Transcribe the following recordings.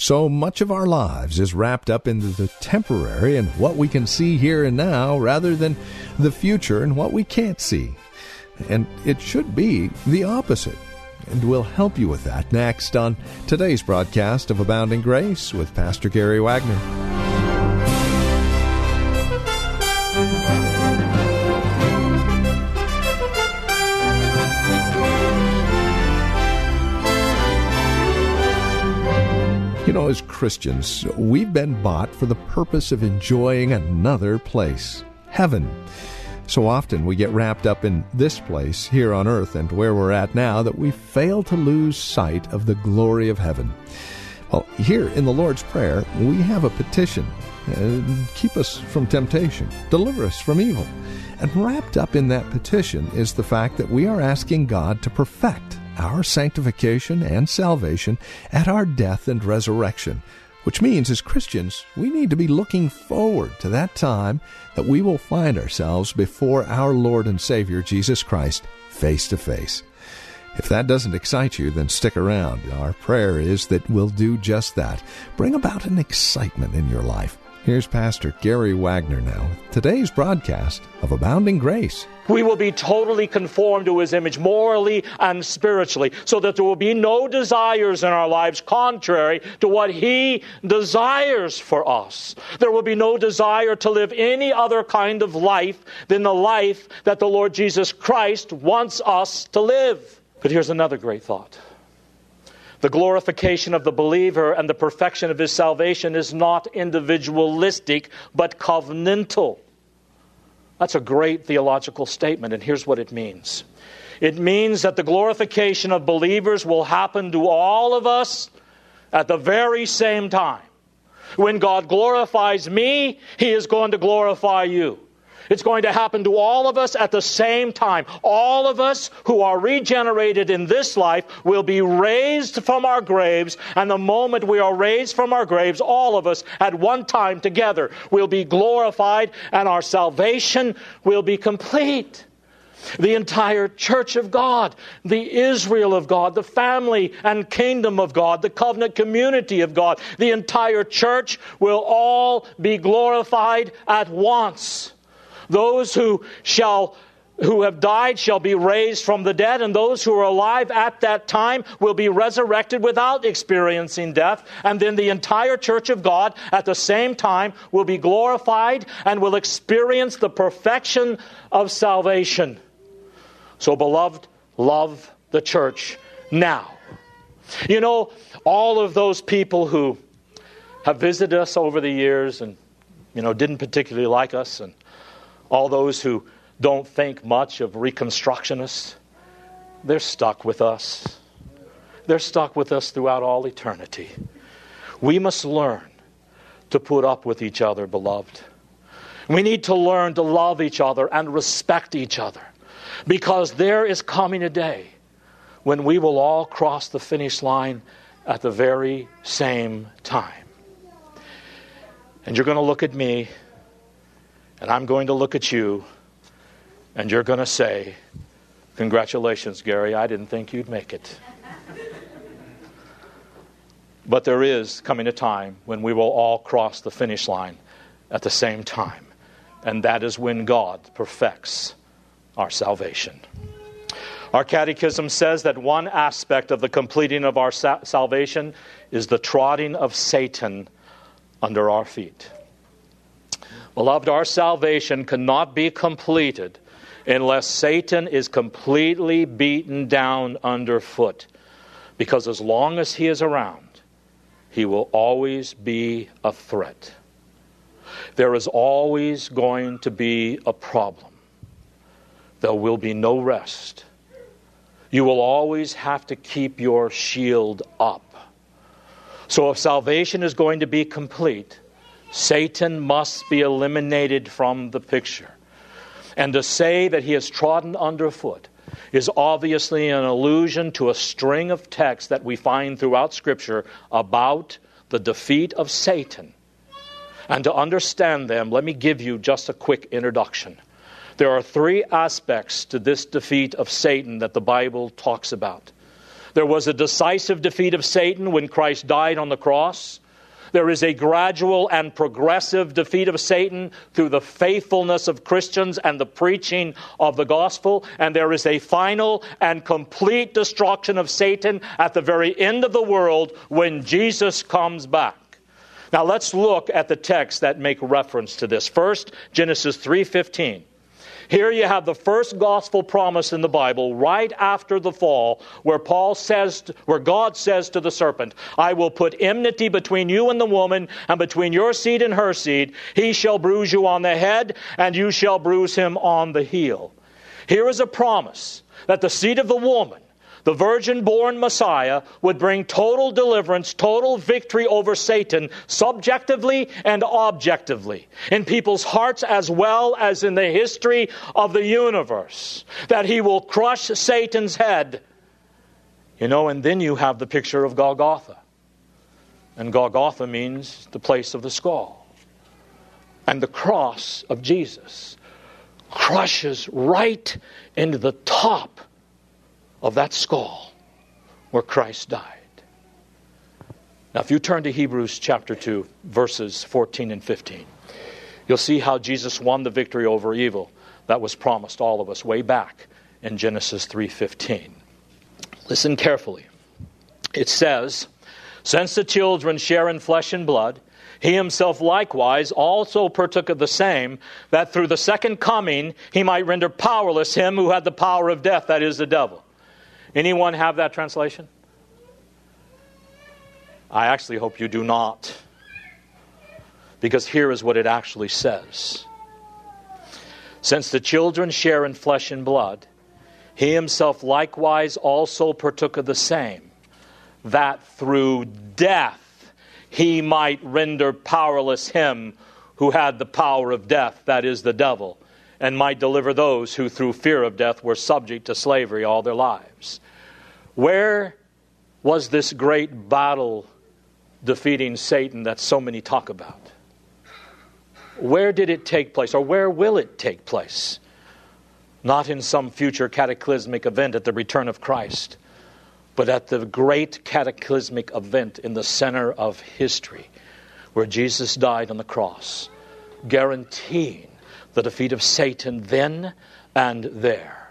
So much of our lives is wrapped up into the temporary and what we can see here and now rather than the future and what we can't see. And it should be the opposite. And we'll help you with that next on today's broadcast of Abounding Grace with Pastor Gary Wagner. You know, as Christians, we've been bought for the purpose of enjoying another place, heaven. So often we get wrapped up in this place here on earth and where we're at now that we fail to lose sight of the glory of heaven. Well, here in the Lord's Prayer, we have a petition. Uh, keep us from temptation, deliver us from evil. And wrapped up in that petition is the fact that we are asking God to perfect our sanctification and salvation at our death and resurrection, which means as Christians, we need to be looking forward to that time that we will find ourselves before our Lord and Savior Jesus Christ face to face. If that doesn't excite you, then stick around. Our prayer is that we'll do just that. Bring about an excitement in your life. Here's Pastor Gary Wagner now with today's broadcast of Abounding Grace. We will be totally conformed to His image, morally and spiritually, so that there will be no desires in our lives contrary to what He desires for us. There will be no desire to live any other kind of life than the life that the Lord Jesus Christ wants us to live. But here's another great thought. The glorification of the believer and the perfection of his salvation is not individualistic, but covenantal. That's a great theological statement, and here's what it means it means that the glorification of believers will happen to all of us at the very same time. When God glorifies me, He is going to glorify you. It's going to happen to all of us at the same time. All of us who are regenerated in this life will be raised from our graves, and the moment we are raised from our graves, all of us at one time together will be glorified, and our salvation will be complete the entire church of God, the Israel of God, the family and kingdom of God, the covenant community of God, the entire church will all be glorified at once. Those who shall who have died shall be raised from the dead, and those who are alive at that time will be resurrected without experiencing death. And then the entire church of God at the same time will be glorified and will experience the perfection of salvation. So, beloved, love the church now. You know, all of those people who have visited us over the years and, you know, didn't particularly like us and all those who don't think much of Reconstructionists, they're stuck with us. They're stuck with us throughout all eternity. We must learn to put up with each other, beloved. We need to learn to love each other and respect each other because there is coming a day when we will all cross the finish line at the very same time. And you're going to look at me and I'm going to look at you, and you're going to say, Congratulations, Gary, I didn't think you'd make it. but there is coming a time when we will all cross the finish line at the same time, and that is when God perfects our salvation. Our catechism says that one aspect of the completing of our sa- salvation is the trotting of Satan under our feet. Beloved, our salvation cannot be completed unless Satan is completely beaten down underfoot. Because as long as he is around, he will always be a threat. There is always going to be a problem. There will be no rest. You will always have to keep your shield up. So, if salvation is going to be complete, Satan must be eliminated from the picture. And to say that he is trodden underfoot is obviously an allusion to a string of texts that we find throughout Scripture about the defeat of Satan. And to understand them, let me give you just a quick introduction. There are three aspects to this defeat of Satan that the Bible talks about. There was a decisive defeat of Satan when Christ died on the cross. There is a gradual and progressive defeat of Satan through the faithfulness of Christians and the preaching of the gospel. And there is a final and complete destruction of Satan at the very end of the world when Jesus comes back. Now let's look at the texts that make reference to this. First, Genesis 3:15. Here you have the first gospel promise in the Bible right after the fall where Paul says where God says to the serpent, I will put enmity between you and the woman and between your seed and her seed. He shall bruise you on the head and you shall bruise him on the heel. Here is a promise that the seed of the woman the virgin born Messiah would bring total deliverance, total victory over Satan, subjectively and objectively, in people's hearts as well as in the history of the universe. That he will crush Satan's head. You know, and then you have the picture of Golgotha. And Golgotha means the place of the skull. And the cross of Jesus crushes right into the top of that skull where Christ died. Now, if you turn to Hebrews chapter 2, verses 14 and 15, you'll see how Jesus won the victory over evil that was promised all of us way back in Genesis 3:15. Listen carefully. It says, "Since the children share in flesh and blood, he himself likewise also partook of the same, that through the second coming he might render powerless him who had the power of death, that is the devil." Anyone have that translation? I actually hope you do not. Because here is what it actually says Since the children share in flesh and blood, he himself likewise also partook of the same, that through death he might render powerless him who had the power of death, that is, the devil and might deliver those who, through fear of death, were subject to slavery all their lives. Where was this great battle defeating Satan that so many talk about? Where did it take place, or where will it take place? Not in some future cataclysmic event at the return of Christ, but at the great cataclysmic event in the center of history where Jesus died on the cross, guaranteeing the defeat of Satan then and there.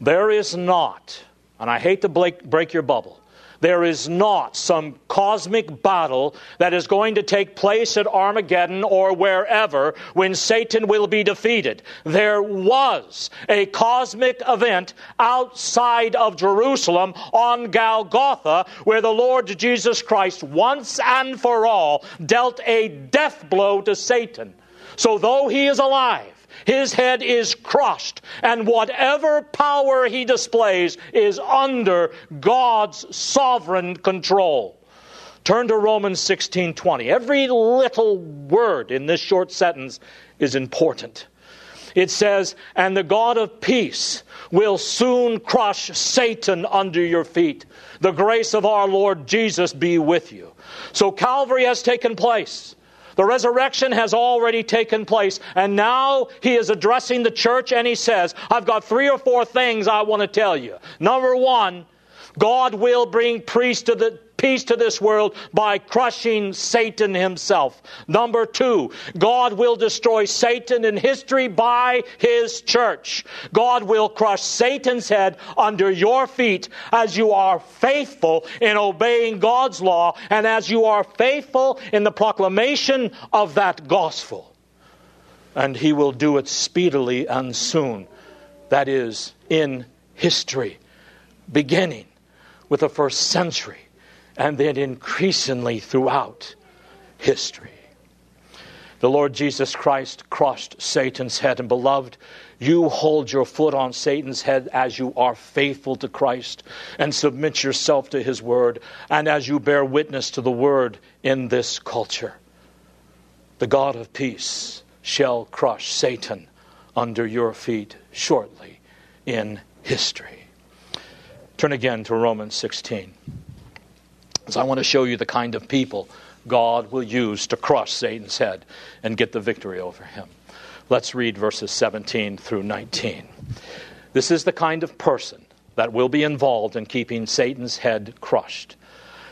There is not, and I hate to break, your bubble, there is not some cosmic battle that is going to take place at Armageddon or wherever when Satan will be defeated. There was a cosmic event outside of Jerusalem on Golgotha where the Lord Jesus Christ once and for all dealt a death blow to Satan. So though he is alive, his head is crushed, and whatever power he displays is under God's sovereign control. Turn to Romans 16:20. Every little word in this short sentence is important. It says, "And the God of peace will soon crush Satan under your feet. The grace of our Lord Jesus be with you." So Calvary has taken place. The resurrection has already taken place. And now he is addressing the church and he says, I've got three or four things I want to tell you. Number one, God will bring priests to, the, peace to this world by crushing Satan himself. Number two, God will destroy Satan in history by his church. God will crush Satan's head under your feet as you are faithful in obeying God's law and as you are faithful in the proclamation of that gospel. And he will do it speedily and soon. That is, in history, beginning with the first century and then increasingly throughout history. The Lord Jesus Christ crushed Satan's head, and beloved, you hold your foot on Satan's head as you are faithful to Christ and submit yourself to his word, and as you bear witness to the word in this culture. The God of peace shall crush Satan under your feet shortly in history. Turn again to Romans 16. I want to show you the kind of people God will use to crush Satan's head and get the victory over him. Let's read verses 17 through 19. This is the kind of person that will be involved in keeping Satan's head crushed.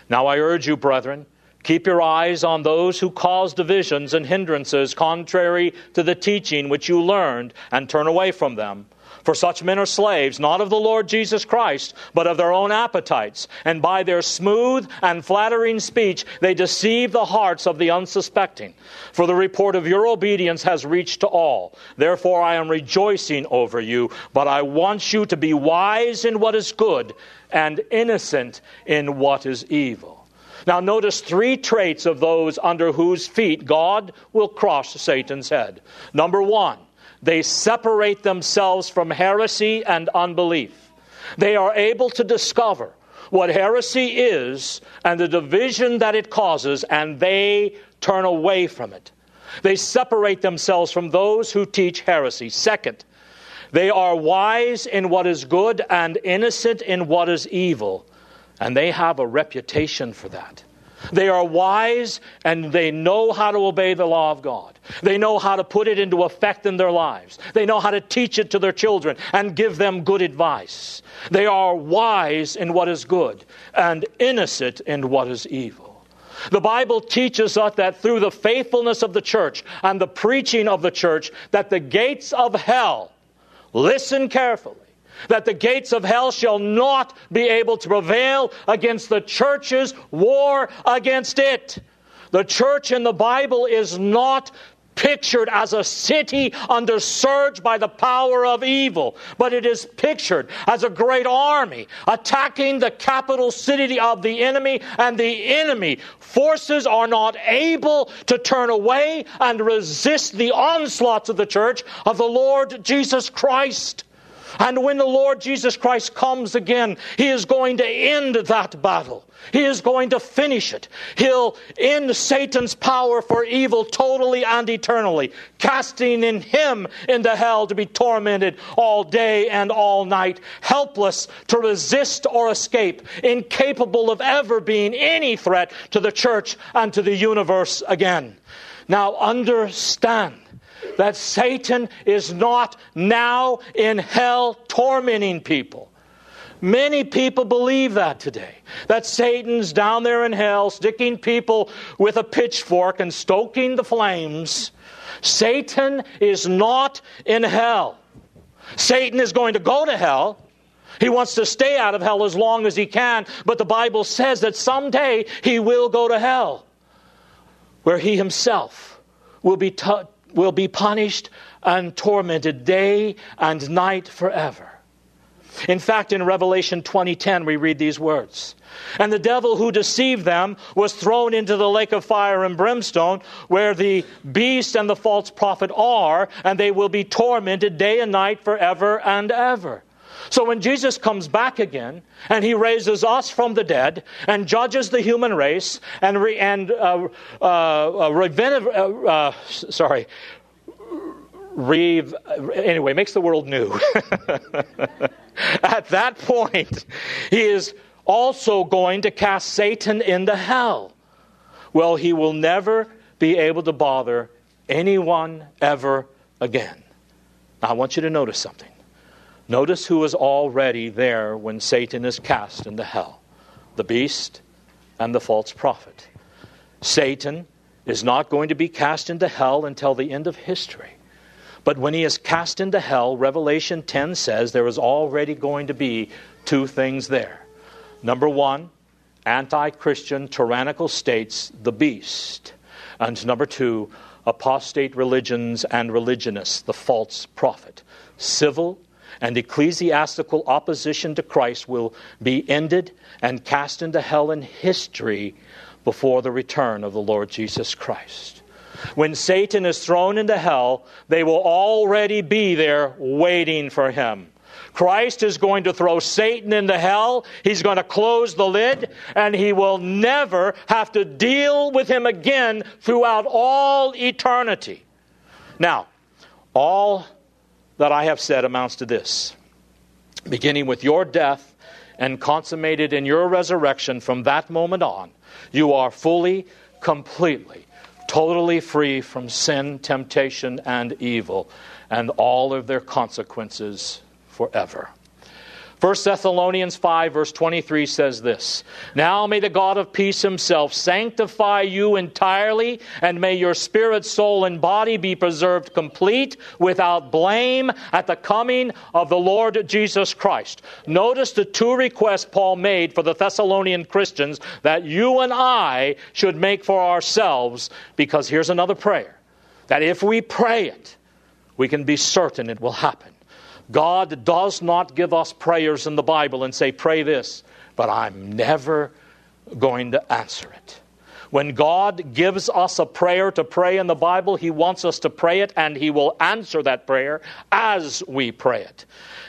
Now I urge you, brethren, keep your eyes on those who cause divisions and hindrances contrary to the teaching which you learned, and turn away from them. For such men are slaves, not of the Lord Jesus Christ, but of their own appetites. And by their smooth and flattering speech, they deceive the hearts of the unsuspecting. For the report of your obedience has reached to all. Therefore, I am rejoicing over you, but I want you to be wise in what is good and innocent in what is evil. Now, notice three traits of those under whose feet God will crush Satan's head. Number one, they separate themselves from heresy and unbelief. They are able to discover what heresy is and the division that it causes, and they turn away from it. They separate themselves from those who teach heresy. Second, they are wise in what is good and innocent in what is evil, and they have a reputation for that. They are wise and they know how to obey the law of God. They know how to put it into effect in their lives. They know how to teach it to their children and give them good advice. They are wise in what is good and innocent in what is evil. The Bible teaches us that through the faithfulness of the church and the preaching of the church that the gates of hell listen carefully that the gates of hell shall not be able to prevail against the church's war against it. The church in the Bible is not pictured as a city under surge by the power of evil, but it is pictured as a great army attacking the capital city of the enemy, and the enemy forces are not able to turn away and resist the onslaughts of the church of the Lord Jesus Christ. And when the Lord Jesus Christ comes again, He is going to end that battle. He is going to finish it. He'll end Satan's power for evil totally and eternally, casting in him into hell to be tormented all day and all night, helpless to resist or escape, incapable of ever being any threat to the church and to the universe again. Now understand that Satan is not now in hell tormenting people. Many people believe that today. That Satan's down there in hell, sticking people with a pitchfork and stoking the flames. Satan is not in hell. Satan is going to go to hell. He wants to stay out of hell as long as he can, but the Bible says that someday he will go to hell, where he himself will be t- will be punished and tormented day and night forever. In fact, in Revelation 20:10 we read these words. And the devil who deceived them was thrown into the lake of fire and brimstone where the beast and the false prophet are, and they will be tormented day and night forever and ever. So when Jesus comes back again and he raises us from the dead and judges the human race and re, and uh, uh, uh, uh, uh sorry re, anyway makes the world new. At that point, he is also going to cast Satan into hell. Well, he will never be able to bother anyone ever again. Now, I want you to notice something. Notice who is already there when Satan is cast into hell the beast and the false prophet. Satan is not going to be cast into hell until the end of history. But when he is cast into hell, Revelation 10 says there is already going to be two things there. Number one, anti Christian tyrannical states, the beast. And number two, apostate religions and religionists, the false prophet. Civil and ecclesiastical opposition to Christ will be ended and cast into hell in history before the return of the Lord Jesus Christ. When Satan is thrown into hell, they will already be there waiting for him. Christ is going to throw Satan into hell. He's going to close the lid, and he will never have to deal with him again throughout all eternity. Now, all that I have said amounts to this beginning with your death and consummated in your resurrection from that moment on, you are fully, completely, totally free from sin, temptation, and evil, and all of their consequences forever. 1 Thessalonians 5, verse 23 says this Now may the God of peace himself sanctify you entirely, and may your spirit, soul, and body be preserved complete, without blame, at the coming of the Lord Jesus Christ. Notice the two requests Paul made for the Thessalonian Christians that you and I should make for ourselves, because here's another prayer that if we pray it, we can be certain it will happen. God does not give us prayers in the Bible and say, Pray this, but I'm never going to answer it. When God gives us a prayer to pray in the Bible, He wants us to pray it and He will answer that prayer as we pray it.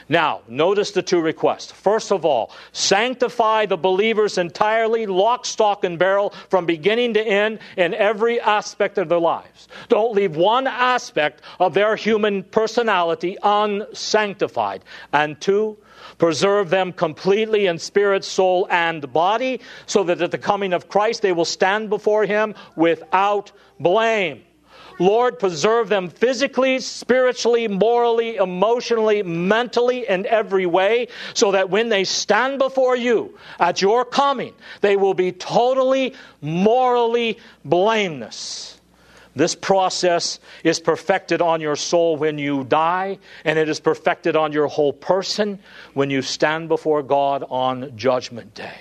Now, notice the two requests. First of all, sanctify the believers entirely, lock, stock, and barrel, from beginning to end in every aspect of their lives. Don't leave one aspect of their human personality unsanctified. And two, preserve them completely in spirit, soul, and body, so that at the coming of Christ they will stand before Him without blame. Lord, preserve them physically, spiritually, morally, emotionally, mentally, in every way, so that when they stand before you at your coming, they will be totally morally blameless. This process is perfected on your soul when you die, and it is perfected on your whole person when you stand before God on Judgment Day.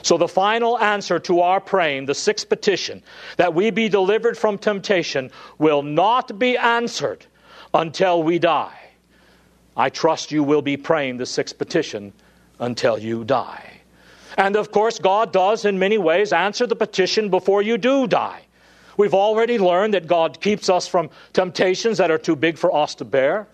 So, the final answer to our praying, the sixth petition, that we be delivered from temptation, will not be answered until we die. I trust you will be praying the sixth petition until you die. And of course, God does in many ways answer the petition before you do die. We've already learned that God keeps us from temptations that are too big for us to bear.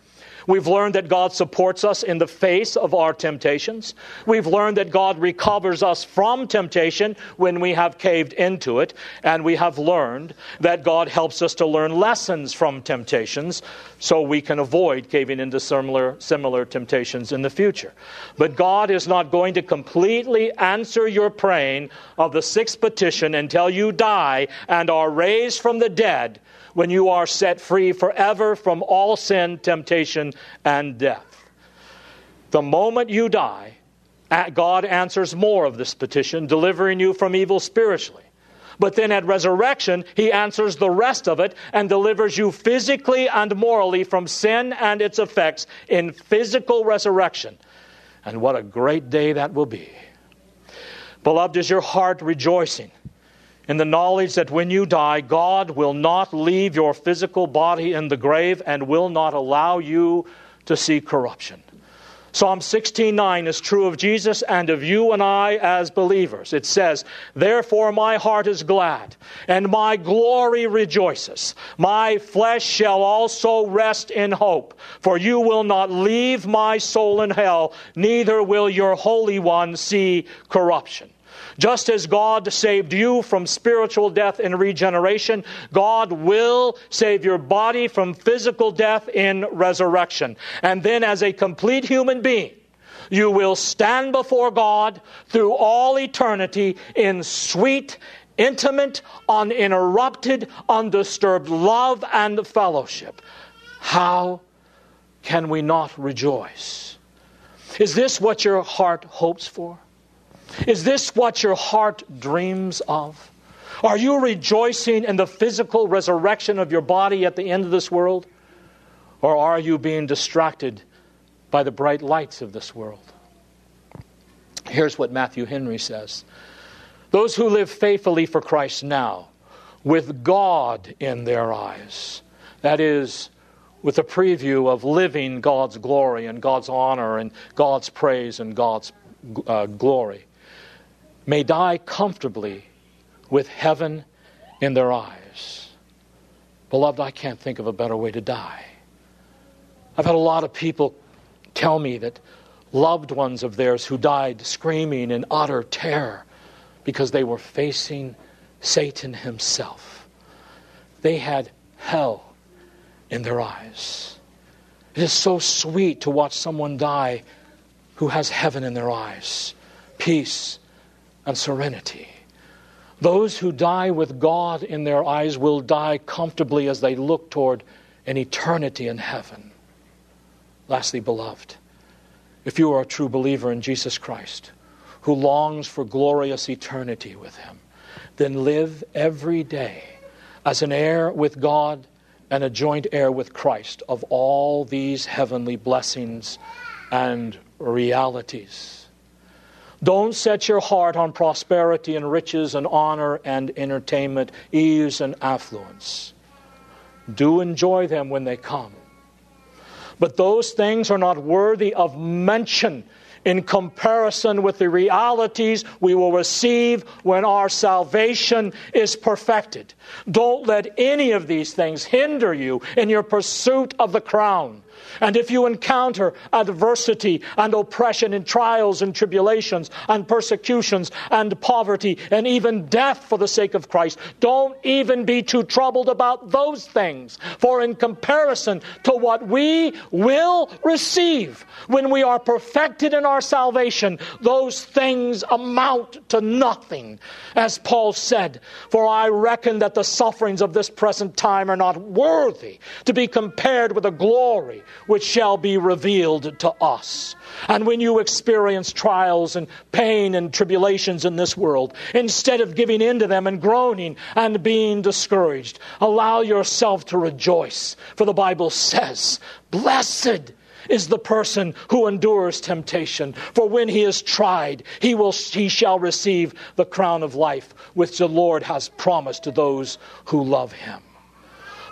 We've learned that God supports us in the face of our temptations. We've learned that God recovers us from temptation when we have caved into it. And we have learned that God helps us to learn lessons from temptations so we can avoid caving into similar, similar temptations in the future. But God is not going to completely answer your praying of the sixth petition until you die and are raised from the dead when you are set free forever from all sin, temptation, and death. The moment you die, God answers more of this petition, delivering you from evil spiritually. But then at resurrection, he answers the rest of it and delivers you physically and morally from sin and its effects in physical resurrection. And what a great day that will be. Beloved, is your heart rejoicing in the knowledge that when you die, God will not leave your physical body in the grave and will not allow you to see corruption. Psalm 16:9 is true of Jesus and of you and I as believers. It says, "Therefore my heart is glad, and my glory rejoices. My flesh shall also rest in hope, for you will not leave my soul in hell, neither will your holy one see corruption." Just as God saved you from spiritual death in regeneration, God will save your body from physical death in resurrection. And then, as a complete human being, you will stand before God through all eternity in sweet, intimate, uninterrupted, undisturbed love and fellowship. How can we not rejoice? Is this what your heart hopes for? Is this what your heart dreams of? Are you rejoicing in the physical resurrection of your body at the end of this world? Or are you being distracted by the bright lights of this world? Here's what Matthew Henry says Those who live faithfully for Christ now, with God in their eyes, that is, with a preview of living God's glory and God's honor and God's praise and God's uh, glory, may die comfortably with heaven in their eyes. Beloved, I can't think of a better way to die. I've had a lot of people tell me that loved ones of theirs who died screaming in utter terror because they were facing Satan himself. They had hell in their eyes. It is so sweet to watch someone die who has heaven in their eyes, peace and serenity. Those who die with God in their eyes will die comfortably as they look toward an eternity in heaven. Lastly, beloved, if you are a true believer in Jesus Christ, who longs for glorious eternity with Him, then live every day as an heir with God and a joint heir with Christ of all these heavenly blessings and realities. Don't set your heart on prosperity and riches and honor and entertainment, ease and affluence. Do enjoy them when they come. But those things are not worthy of mention in comparison with the realities we will receive when our salvation is perfected. Don't let any of these things hinder you in your pursuit of the crown. And if you encounter adversity and oppression and trials and tribulations and persecutions and poverty and even death for the sake of Christ, don't even be too troubled about those things. For in comparison to what we will receive when we are perfected in our salvation, those things amount to nothing. As Paul said, For I reckon that the sufferings of this present time are not worthy to be compared with the glory which shall be revealed to us. And when you experience trials and pain and tribulations in this world, instead of giving in to them and groaning and being discouraged, allow yourself to rejoice. For the Bible says, Blessed is the person who endures temptation. For when he is tried, he, will, he shall receive the crown of life, which the Lord has promised to those who love him.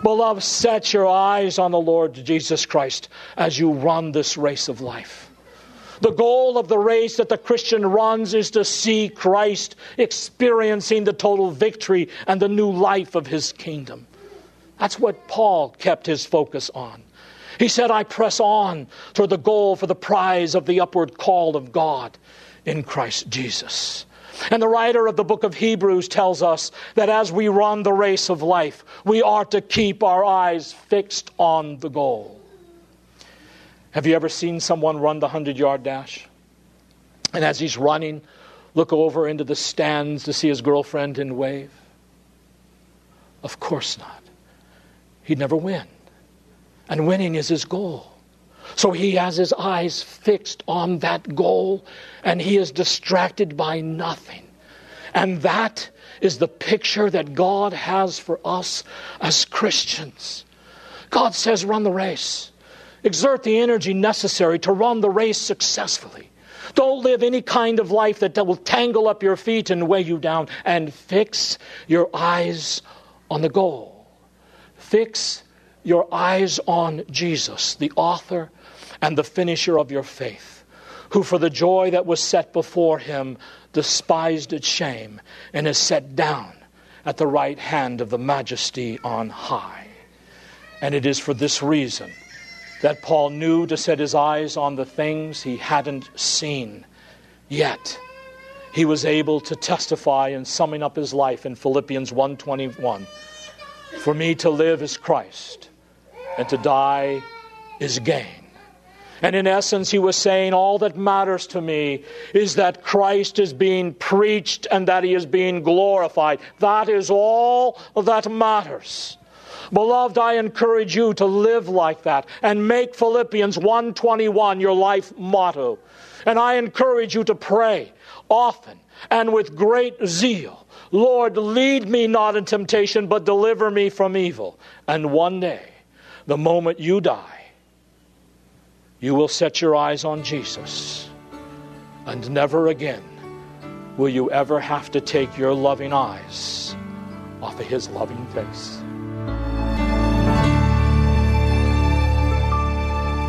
Beloved, set your eyes on the Lord Jesus Christ as you run this race of life. The goal of the race that the Christian runs is to see Christ experiencing the total victory and the new life of his kingdom. That's what Paul kept his focus on. He said, I press on toward the goal for the prize of the upward call of God in Christ Jesus. And the writer of the book of Hebrews tells us that as we run the race of life, we are to keep our eyes fixed on the goal. Have you ever seen someone run the 100 yard dash? And as he's running, look over into the stands to see his girlfriend and wave? Of course not. He'd never win. And winning is his goal. So he has his eyes fixed on that goal and he is distracted by nothing. And that is the picture that God has for us as Christians. God says, run the race. Exert the energy necessary to run the race successfully. Don't live any kind of life that will tangle up your feet and weigh you down. And fix your eyes on the goal. Fix your eyes on Jesus, the author and the finisher of your faith, who for the joy that was set before him despised its shame and is set down at the right hand of the majesty on high. And it is for this reason that Paul knew to set his eyes on the things he hadn't seen yet. He was able to testify in summing up his life in Philippians 1:21. For me to live is Christ, and to die is gain. And in essence, he was saying, All that matters to me is that Christ is being preached and that he is being glorified. That is all that matters. Beloved, I encourage you to live like that and make Philippians 1:21 your life motto. And I encourage you to pray often and with great zeal. Lord, lead me not in temptation, but deliver me from evil. And one day, the moment you die, you will set your eyes on Jesus, and never again will you ever have to take your loving eyes off of his loving face.